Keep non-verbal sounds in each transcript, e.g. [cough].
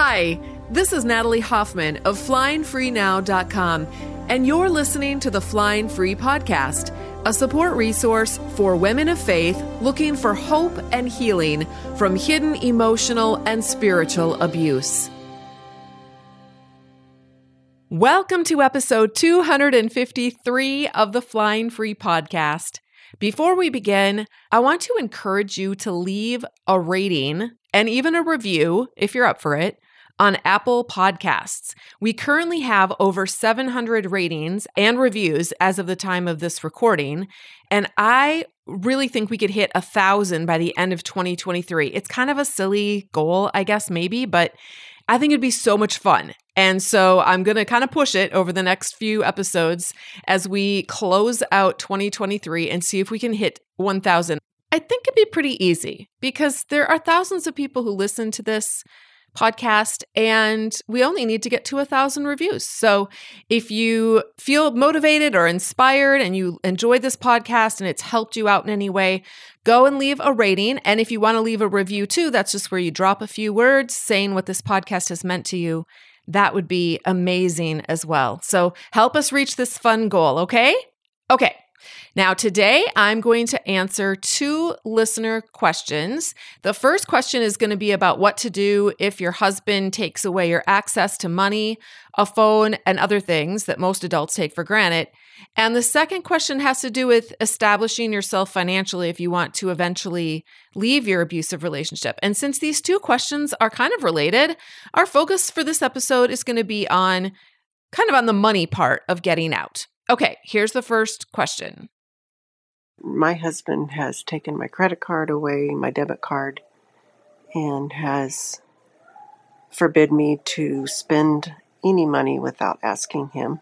Hi, this is Natalie Hoffman of FlyingFreeNow.com, and you're listening to the Flying Free Podcast, a support resource for women of faith looking for hope and healing from hidden emotional and spiritual abuse. Welcome to episode 253 of the Flying Free Podcast. Before we begin, I want to encourage you to leave a rating and even a review if you're up for it on Apple Podcasts. We currently have over 700 ratings and reviews as of the time of this recording, and I really think we could hit a thousand by the end of 2023. It's kind of a silly goal, I guess, maybe, but I think it'd be so much fun. And so I'm going to kind of push it over the next few episodes as we close out 2023 and see if we can hit 1,000. I think it'd be pretty easy because there are thousands of people who listen to this podcast and we only need to get to a thousand reviews. So if you feel motivated or inspired and you enjoy this podcast and it's helped you out in any way go and leave a rating. And if you want to leave a review too that's just where you drop a few words saying what this podcast has meant to you. That would be amazing as well. So help us reach this fun goal okay? Okay now, today I'm going to answer two listener questions. The first question is going to be about what to do if your husband takes away your access to money, a phone, and other things that most adults take for granted. And the second question has to do with establishing yourself financially if you want to eventually leave your abusive relationship. And since these two questions are kind of related, our focus for this episode is going to be on kind of on the money part of getting out. Okay, here's the first question. My husband has taken my credit card away, my debit card, and has forbid me to spend any money without asking him.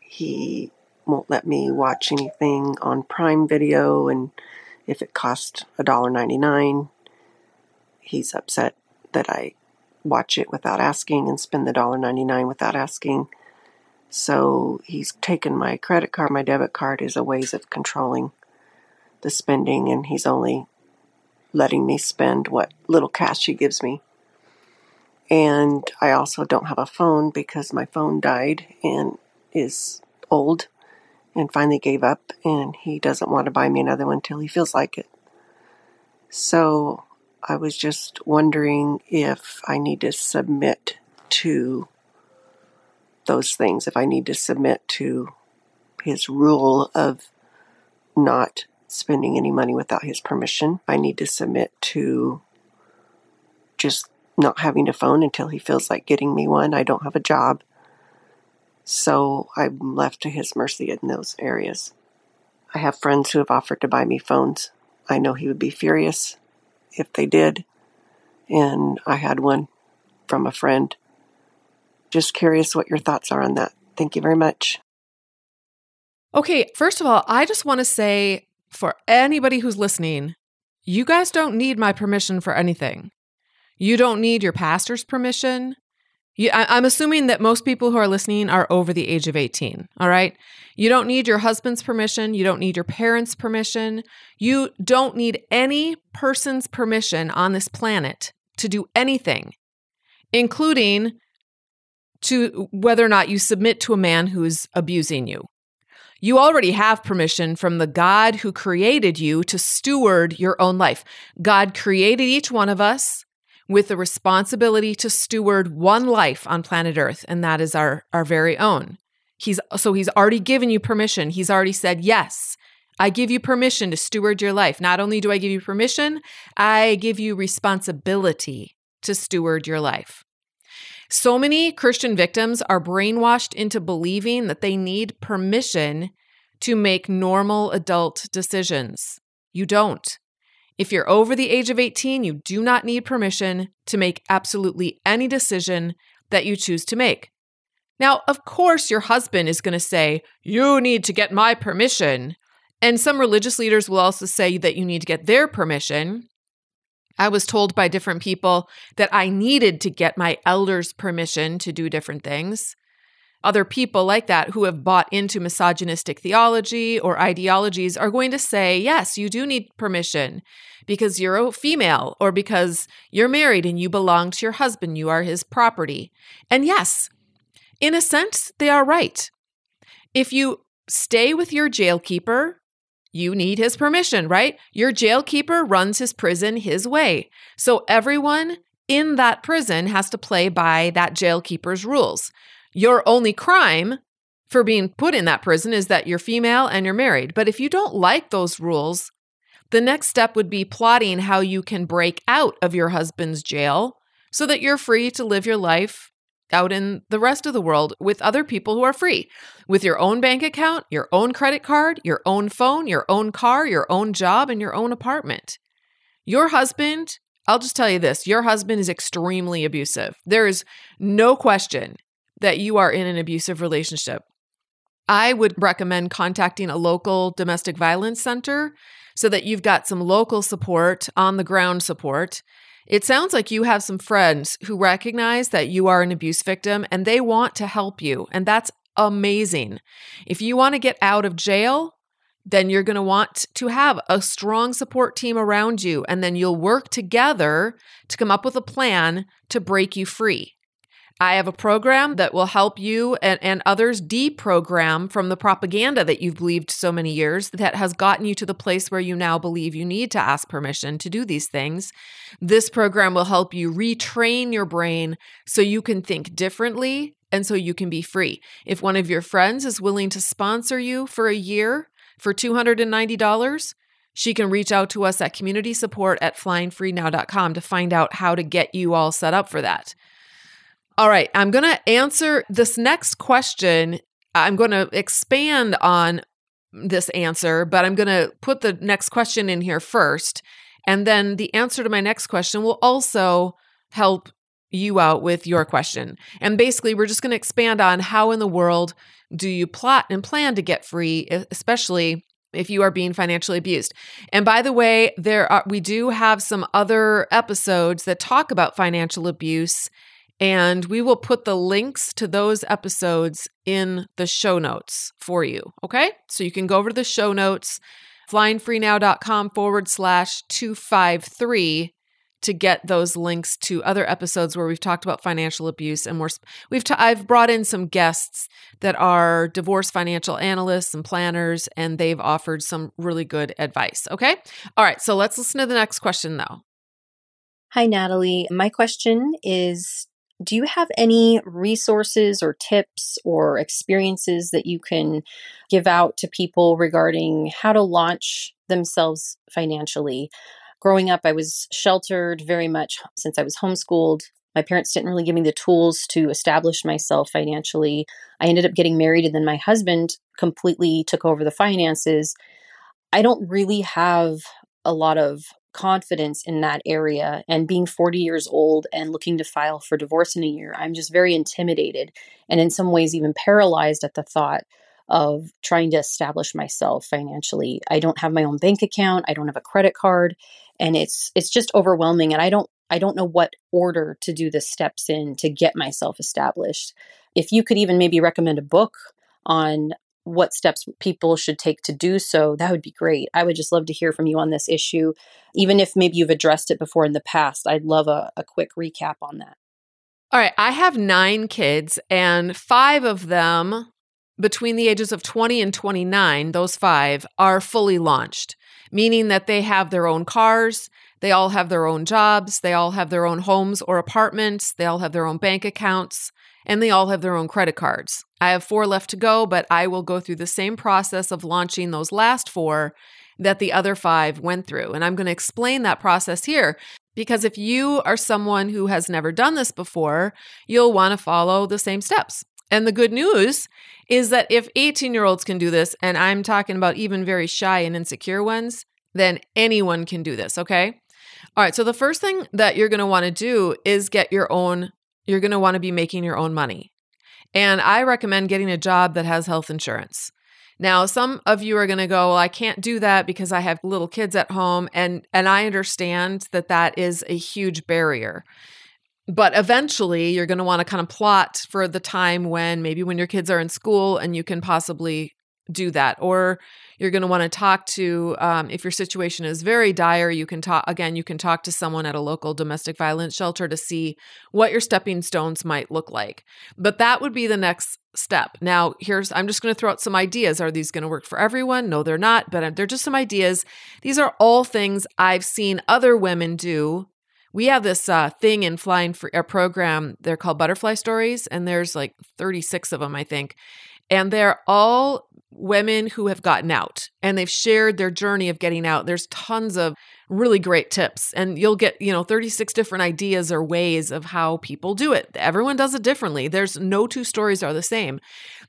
He won't let me watch anything on Prime Video, and if it costs $1.99, he's upset that I watch it without asking and spend the $1.99 without asking. So he's taken my credit card, my debit card as a ways of controlling the spending, and he's only letting me spend what little cash he gives me. And I also don't have a phone because my phone died and is old and finally gave up, and he doesn't want to buy me another one until he feels like it. So I was just wondering if I need to submit to those things, if I need to submit to his rule of not spending any money without his permission, I need to submit to just not having a phone until he feels like getting me one. I don't have a job. So I'm left to his mercy in those areas. I have friends who have offered to buy me phones. I know he would be furious if they did. And I had one from a friend just curious what your thoughts are on that. Thank you very much. Okay, first of all, I just want to say for anybody who's listening, you guys don't need my permission for anything. You don't need your pastor's permission. You, I, I'm assuming that most people who are listening are over the age of 18. All right. You don't need your husband's permission. You don't need your parents' permission. You don't need any person's permission on this planet to do anything, including to whether or not you submit to a man who's abusing you. You already have permission from the God who created you to steward your own life. God created each one of us with the responsibility to steward one life on planet Earth, and that is our, our very own. He's so he's already given you permission. He's already said, Yes, I give you permission to steward your life. Not only do I give you permission, I give you responsibility to steward your life. So many Christian victims are brainwashed into believing that they need permission to make normal adult decisions. You don't. If you're over the age of 18, you do not need permission to make absolutely any decision that you choose to make. Now, of course, your husband is going to say, You need to get my permission. And some religious leaders will also say that you need to get their permission. I was told by different people that I needed to get my elders' permission to do different things. other people like that who have bought into misogynistic theology or ideologies are going to say, yes, you do need permission because you're a female or because you're married and you belong to your husband, you are his property. And yes, in a sense, they are right. If you stay with your jailkeeper, you need his permission, right? Your jailkeeper runs his prison his way. So everyone in that prison has to play by that jailkeeper's rules. Your only crime for being put in that prison is that you're female and you're married. But if you don't like those rules, the next step would be plotting how you can break out of your husband's jail so that you're free to live your life out in the rest of the world with other people who are free, with your own bank account, your own credit card, your own phone, your own car, your own job, and your own apartment. Your husband, I'll just tell you this your husband is extremely abusive. There is no question that you are in an abusive relationship, I would recommend contacting a local domestic violence center so that you've got some local support, on the ground support. It sounds like you have some friends who recognize that you are an abuse victim and they want to help you. And that's amazing. If you want to get out of jail, then you're going to want to have a strong support team around you. And then you'll work together to come up with a plan to break you free. I have a program that will help you and, and others deprogram from the propaganda that you've believed so many years that has gotten you to the place where you now believe you need to ask permission to do these things. This program will help you retrain your brain so you can think differently and so you can be free. If one of your friends is willing to sponsor you for a year for $290, she can reach out to us at community support at flyingfreenow.com to find out how to get you all set up for that. All right, I'm going to answer this next question. I'm going to expand on this answer, but I'm going to put the next question in here first. And then the answer to my next question will also help you out with your question. And basically, we're just going to expand on how in the world do you plot and plan to get free, especially if you are being financially abused. And by the way, there are we do have some other episodes that talk about financial abuse and we will put the links to those episodes in the show notes for you. Okay. So you can go over to the show notes, flyingfreenow.com forward slash 253 to get those links to other episodes where we've talked about financial abuse and we're we've i I've brought in some guests that are divorce financial analysts and planners and they've offered some really good advice okay all right so let's listen to the next question though Hi Natalie my question is do you have any resources or tips or experiences that you can give out to people regarding how to launch themselves financially? Growing up, I was sheltered very much since I was homeschooled. My parents didn't really give me the tools to establish myself financially. I ended up getting married, and then my husband completely took over the finances. I don't really have a lot of confidence in that area. And being 40 years old and looking to file for divorce in a year, I'm just very intimidated and in some ways even paralyzed at the thought of trying to establish myself financially. I don't have my own bank account, I don't have a credit card, and it's it's just overwhelming and I don't I don't know what order to do the steps in to get myself established. If you could even maybe recommend a book on what steps people should take to do so, that would be great. I would just love to hear from you on this issue. Even if maybe you've addressed it before in the past, I'd love a, a quick recap on that. All right. I have nine kids, and five of them between the ages of 20 and 29, those five are fully launched, meaning that they have their own cars, they all have their own jobs, they all have their own homes or apartments, they all have their own bank accounts and they all have their own credit cards. I have four left to go, but I will go through the same process of launching those last four that the other five went through. And I'm going to explain that process here because if you are someone who has never done this before, you'll want to follow the same steps. And the good news is that if 18 year olds can do this, and I'm talking about even very shy and insecure ones, then anyone can do this, okay? All right, so the first thing that you're want to do is get your own you're going to want to be making your own money. And I recommend getting a job that has health insurance. Now, some of you are going to go, well, I can't do that because I have little kids at home and and I understand that that is a huge barrier. but eventually you're going to want to kind of plot for the time when maybe when your kids are in school and you can possibly do that or you're going to want to talk to um, if your situation is very dire you can talk again you can talk to someone at a local domestic violence shelter to see what your stepping stones might look like. But that would be the next step. Now here's i'm just going to throw out some ideas. Are these going to work for everyone? No they're not but they're just some ideas. These are all things i've seen other women do. We have this uh, thing in flying for a program they're called butterfly stories and there's like 36 of them i think. And they're all women who have gotten out and they've shared their journey of getting out. There's tons of really great tips and you'll get, you know, 36 different ideas or ways of how people do it. Everyone does it differently. There's no two stories are the same.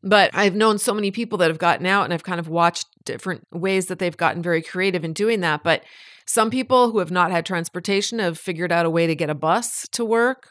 But I've known so many people that have gotten out and I've kind of watched different ways that they've gotten very creative in doing that, but some people who have not had transportation have figured out a way to get a bus to work.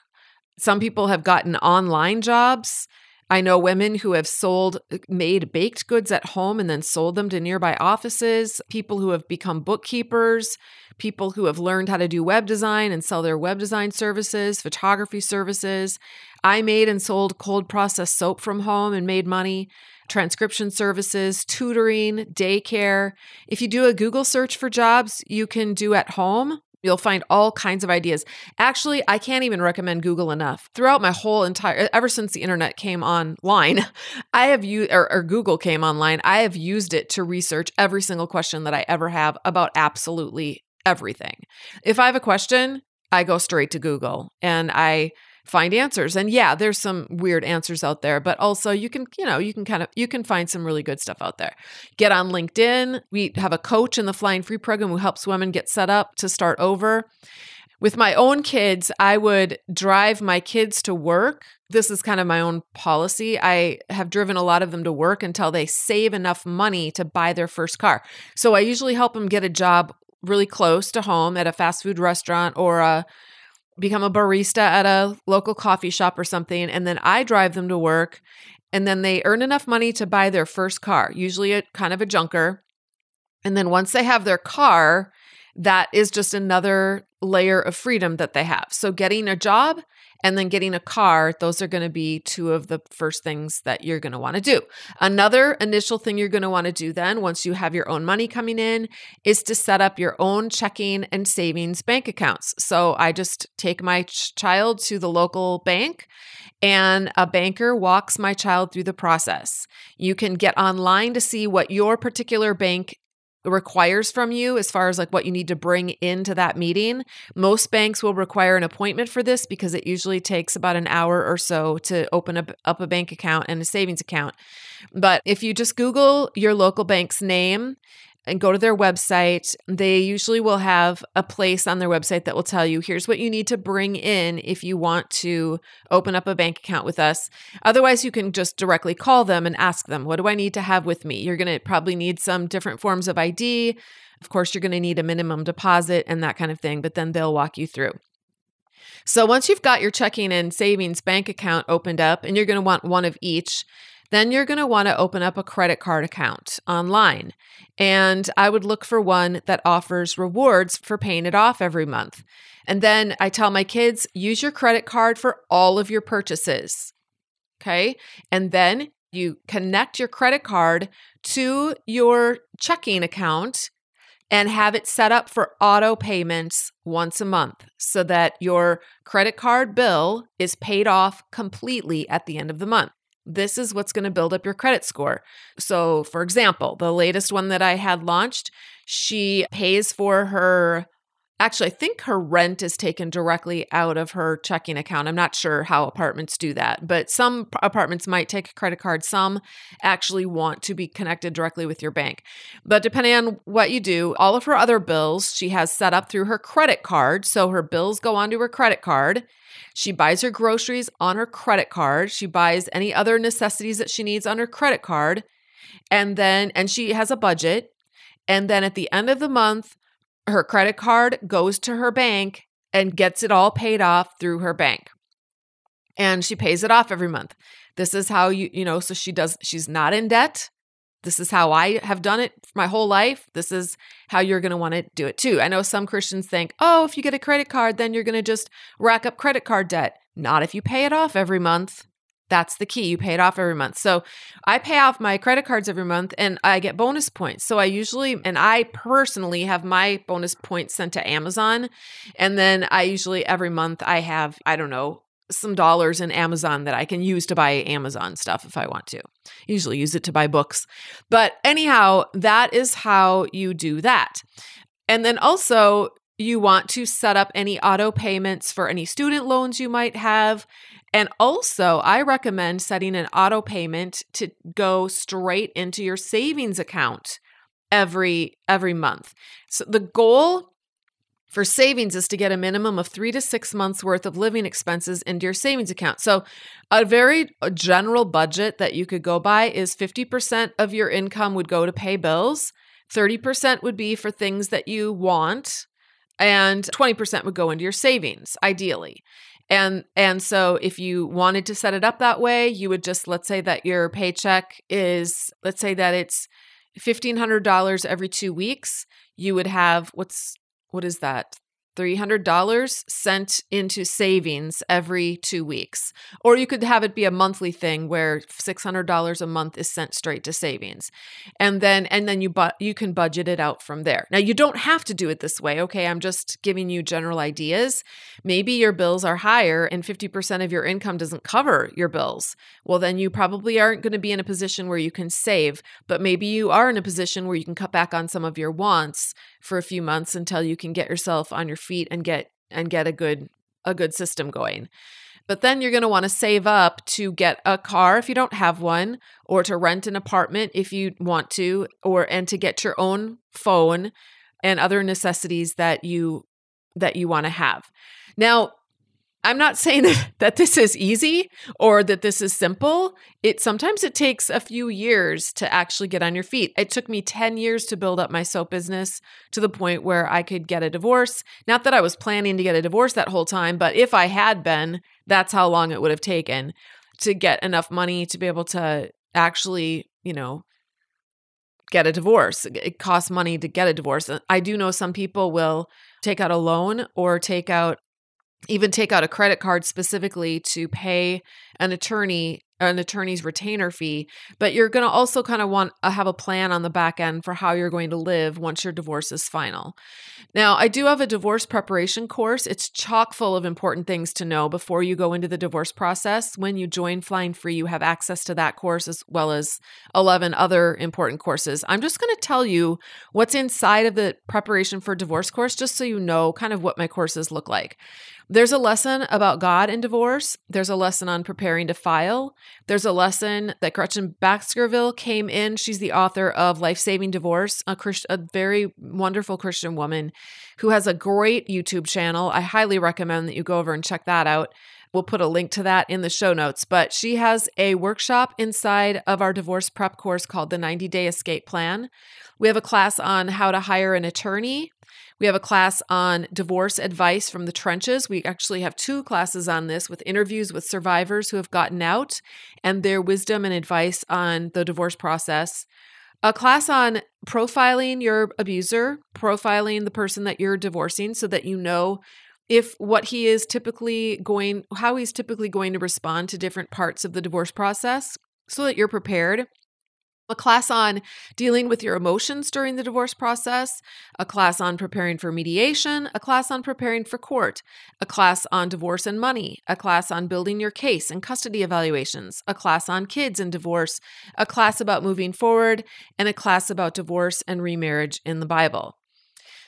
Some people have gotten online jobs I know women who have sold, uh, made baked goods at home and then sold them to nearby offices, people who have become bookkeepers, people who have learned how to do web design and sell their web design services, photography services. I made and sold cold processed soap from home and made money, transcription services, tutoring, daycare. If you do a Google search for jobs you can do at home, You'll find all kinds of ideas. Actually, I can't even recommend Google enough. Throughout my whole entire, ever since the internet came online, [laughs] I have used, or, or Google came online, I have used it to research every single question that I ever have about absolutely everything. If I have a question, I go straight to Google and I find answers. And yeah, there's some weird answers out there, but also you can, you know, you can kind of you can find some really good stuff out there. Get on LinkedIn. We have a coach in the Flying Free program who helps women get set up to start over. With my own kids, I would drive my kids to work. This is kind of my own policy. I have driven a lot of them to work until they save enough money to buy their first car. So I usually help them get a job really close to home at a fast food restaurant or a become a barista at a local coffee shop or something, and then I drive them to work. And then they earn enough money to buy their first car, usually a kind of a junker. And then once they have their car, that is just another layer of freedom that they have. So getting a job and then getting a car, those are going to be two of the first things that you're going to want to do. Another initial thing you're going to want to do then, once you have your own money coming in, is to set up your own checking and savings bank accounts. So I just take my ch- child to the local bank and a banker walks my child through the process. You can get online to see what your particular bank requires from you as far as like what you need to bring into that meeting. Most banks will require an appointment for this because it usually takes about an hour or so to open up, up a bank account and a savings account. But if you just Google your local bank's name and go to their website, they usually will have a place on their website that will tell you here's what you need to bring in if you want to open up a bank account with us. Otherwise, you can just directly call them and ask them, what do I need to have with me? You're going to probably need some different forms of ID. Of course, you're going to need a minimum deposit and that kind of thing, but then they'll walk you through. So once you've got your checking and savings bank account opened up, and you're going to want one of each, then you're going to want to open up a credit card account online. And I would look for one that offers rewards for paying it off every month. And then I tell my kids use your credit card for all of your purchases. Okay. And then you connect your credit card to your checking account and have it set up for auto payments once a month so that your credit card bill is paid off completely at the end of the month. This is what's going to build up your credit score. So, for example, the latest one that I had launched, she pays for her Actually, I think her rent is taken directly out of her checking account. I'm not sure how apartments do that, but some apartments might take a credit card. Some actually want to be connected directly with your bank. But depending on what you do, all of her other bills she has set up through her credit card. So her bills go onto her credit card. She buys her groceries on her credit card. She buys any other necessities that she needs on her credit card. And then, and she has a budget. And then at the end of the month, her credit card goes to her bank and gets it all paid off through her bank. And she pays it off every month. This is how you, you know, so she does, she's not in debt. this is how I have done it my whole life. This is how you're going to want to do it too. I know some Christians think, oh, if you get a credit card, then you're going to just rack up credit card debt. Not if you pay it off every month. That's the key. You pay it off every month. So I pay off my credit cards every month and I get bonus points. So I usually, and I personally have my bonus points sent to Amazon. And then I usually every month I have, I don't know, some dollars in Amazon that I can use to buy Amazon stuff if I want to. Usually use it to buy books. But anyhow, that is how you do that. And then also, you want to set up any auto payments for any student loans you might have. And also, I recommend setting an auto payment to go straight into your savings account every every month. So the goal for savings is to get a minimum of three to six months worth of living expenses into your savings account. So, a very uh, general budget that you could go by is 50% of your income would go to pay bills, 30% would be for things that you want, and 20% would go into your savings, ideally. And and so if you wanted to set it up that way, you would just let's say that your paycheck is let's say that it's $1500 every 2 weeks, you would have what's what is that? $300 sent into savings every two weeks. Or you could have it be a monthly thing where $600 a month is sent straight to savings. And then and then you but you can budget it out from there. Now you don't have to do it this way, okay? I'm just giving you general ideas. Maybe your bills are higher and 50% of your income doesn't cover your bills. Well, then you probably aren't going to be in a position where you can save, but maybe you are in a position where you can cut back on some of your wants for a few months until you can get yourself on your feet and get and get a good a good system going. But then you're going to want to save up to get a car if you don't have one or to rent an apartment if you want to or and to get your own phone and other necessities that you that you want to have. Now, I'm not saying that, [laughs] that this is easy or that this is simple. It sometimes it takes a few years to actually get on your feet. It took me 10 years to build up my soap business to the point where I could get a divorce. Not that I was planning to get a divorce that whole time, but if I had been, that's how long it would have taken to get enough money to be able to actually, you know, get a divorce. It costs money to get a divorce. I do know some people will take out a loan or take out even take out a credit card specifically to pay an attorney an attorney's retainer fee but you're going to also kind of want to have a plan on the back end for how you're going to live once your divorce is final. Now i do have a divorce preparation course. It's chock full of important things to know before you go into the divorce process. When you join flying free you have access to that course as well as 11 other important courses. I'm just going to tell you what's inside of the preparation for divorce course just so you know kind of what my courses look like there's a lesson about God and divorce. There's a lesson on preparing to file. There's a lesson that Gretchen Baskerville came in. She's the author of Life Saving Divorce, a, Christ- a very wonderful Christian woman who has a great YouTube channel. I highly recommend that you go over and check that out. We'll put a link to that in the show notes. But she has a workshop inside of our divorce prep course called the 90 Day Escape Plan. We have a class on how to hire an attorney we have a class on divorce advice from the trenches. We actually have two classes on this with interviews with survivors who have gotten out and their wisdom and advice on the divorce process. A class on profiling your abuser, profiling the person that you're divorcing so that you know if what he is typically going, how he's typically going to respond to different parts of the divorce process so that you're prepared a class on dealing with your emotions during the divorce process, a class on preparing for mediation, a class on preparing for court, a class on divorce and money, a class on building your case and custody evaluations, a class on kids and divorce, a class about moving forward, and a class about divorce and remarriage in the Bible.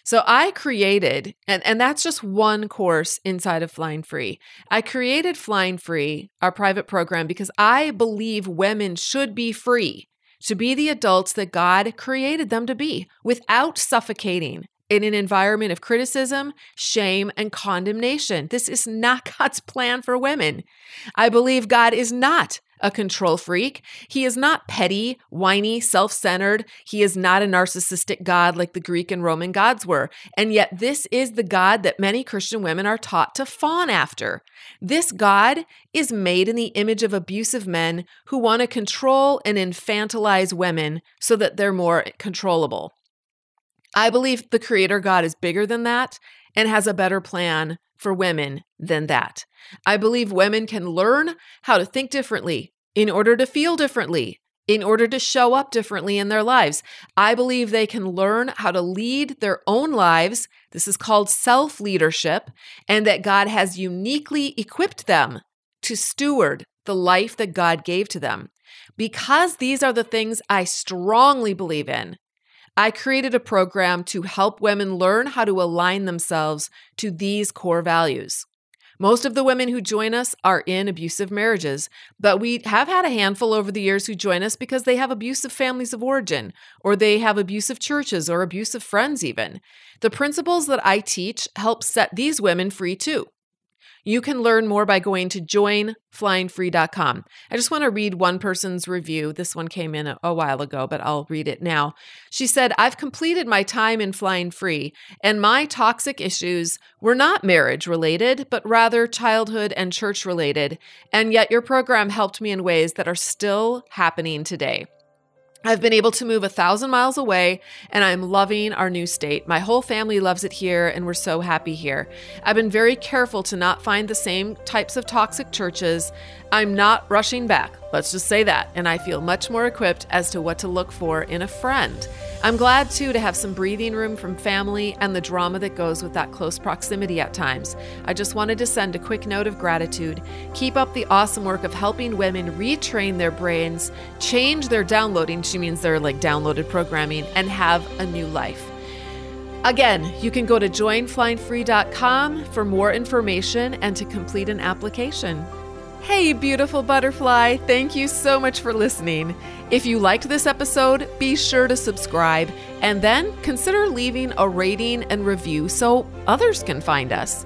So I created, and, and that's just one course inside of Flying Free. I created Flying Free, our private program, because I believe women should be free to be the adults that God created them to be without suffocating in an environment of criticism, shame, and condemnation. This is not [laughs] God's plan for women. I believe God is not a control freak. He is not petty, whiny, self centered. He is not a narcissistic God like the Greek and Roman gods were. And yet, this is the God that many Christian women are taught to fawn after. This God is made in the image of abusive men who want to control and infantilize women so that they're more controllable. I believe the Creator God is bigger than that and has a better plan for women than that. I believe women can learn how to think differently in order to feel differently, in order to show up differently in their lives. I believe they can learn how to lead their own lives. This is called self leadership, and that God has uniquely equipped them to steward the life that God gave to them. Because these are the things I strongly believe in, I created a program to help women learn how to align themselves to these core values. Most of the women who join us are in abusive marriages, but we have had a handful over the years who join us because they have abusive families of origin, or they have abusive churches or abusive friends, even. The principles that I teach help set these women free too. You can learn more by going to joinflyingfree.com. I just want to read one person's review. This one came in a, a, while ago, but I'll read it now. She said, I've completed my time in Flying Free, and my toxic issues were not marriage related, but rather childhood and church related. And yet your program helped me in ways that are still happening today. I've been able to move a thousand miles away and I'm loving our new state. My whole family loves it here and we're so happy here. I've been very careful to not find the same types of toxic churches. I'm not rushing back, let's just say that, and I feel much more equipped as to what to look for in a friend. I'm glad too to have some breathing room from family and the drama that goes with that close proximity at times. I just wanted to send a quick note of gratitude. Keep up the awesome work of helping women retrain their brains, change their downloading, she means they're like downloaded programming, and have a new life. Again, you can go to joinflyingfree.com for more information and to complete an application. Hey, beautiful butterfly, thank you so much for listening. If you liked this episode, be sure to subscribe and then consider leaving a rating and review so others can find us.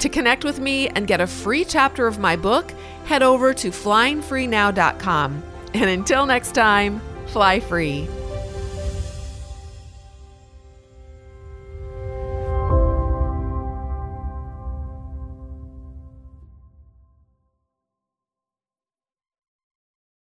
To connect with me and get a free chapter of my book, head over to flyingfreenow.com. And until next time, fly free.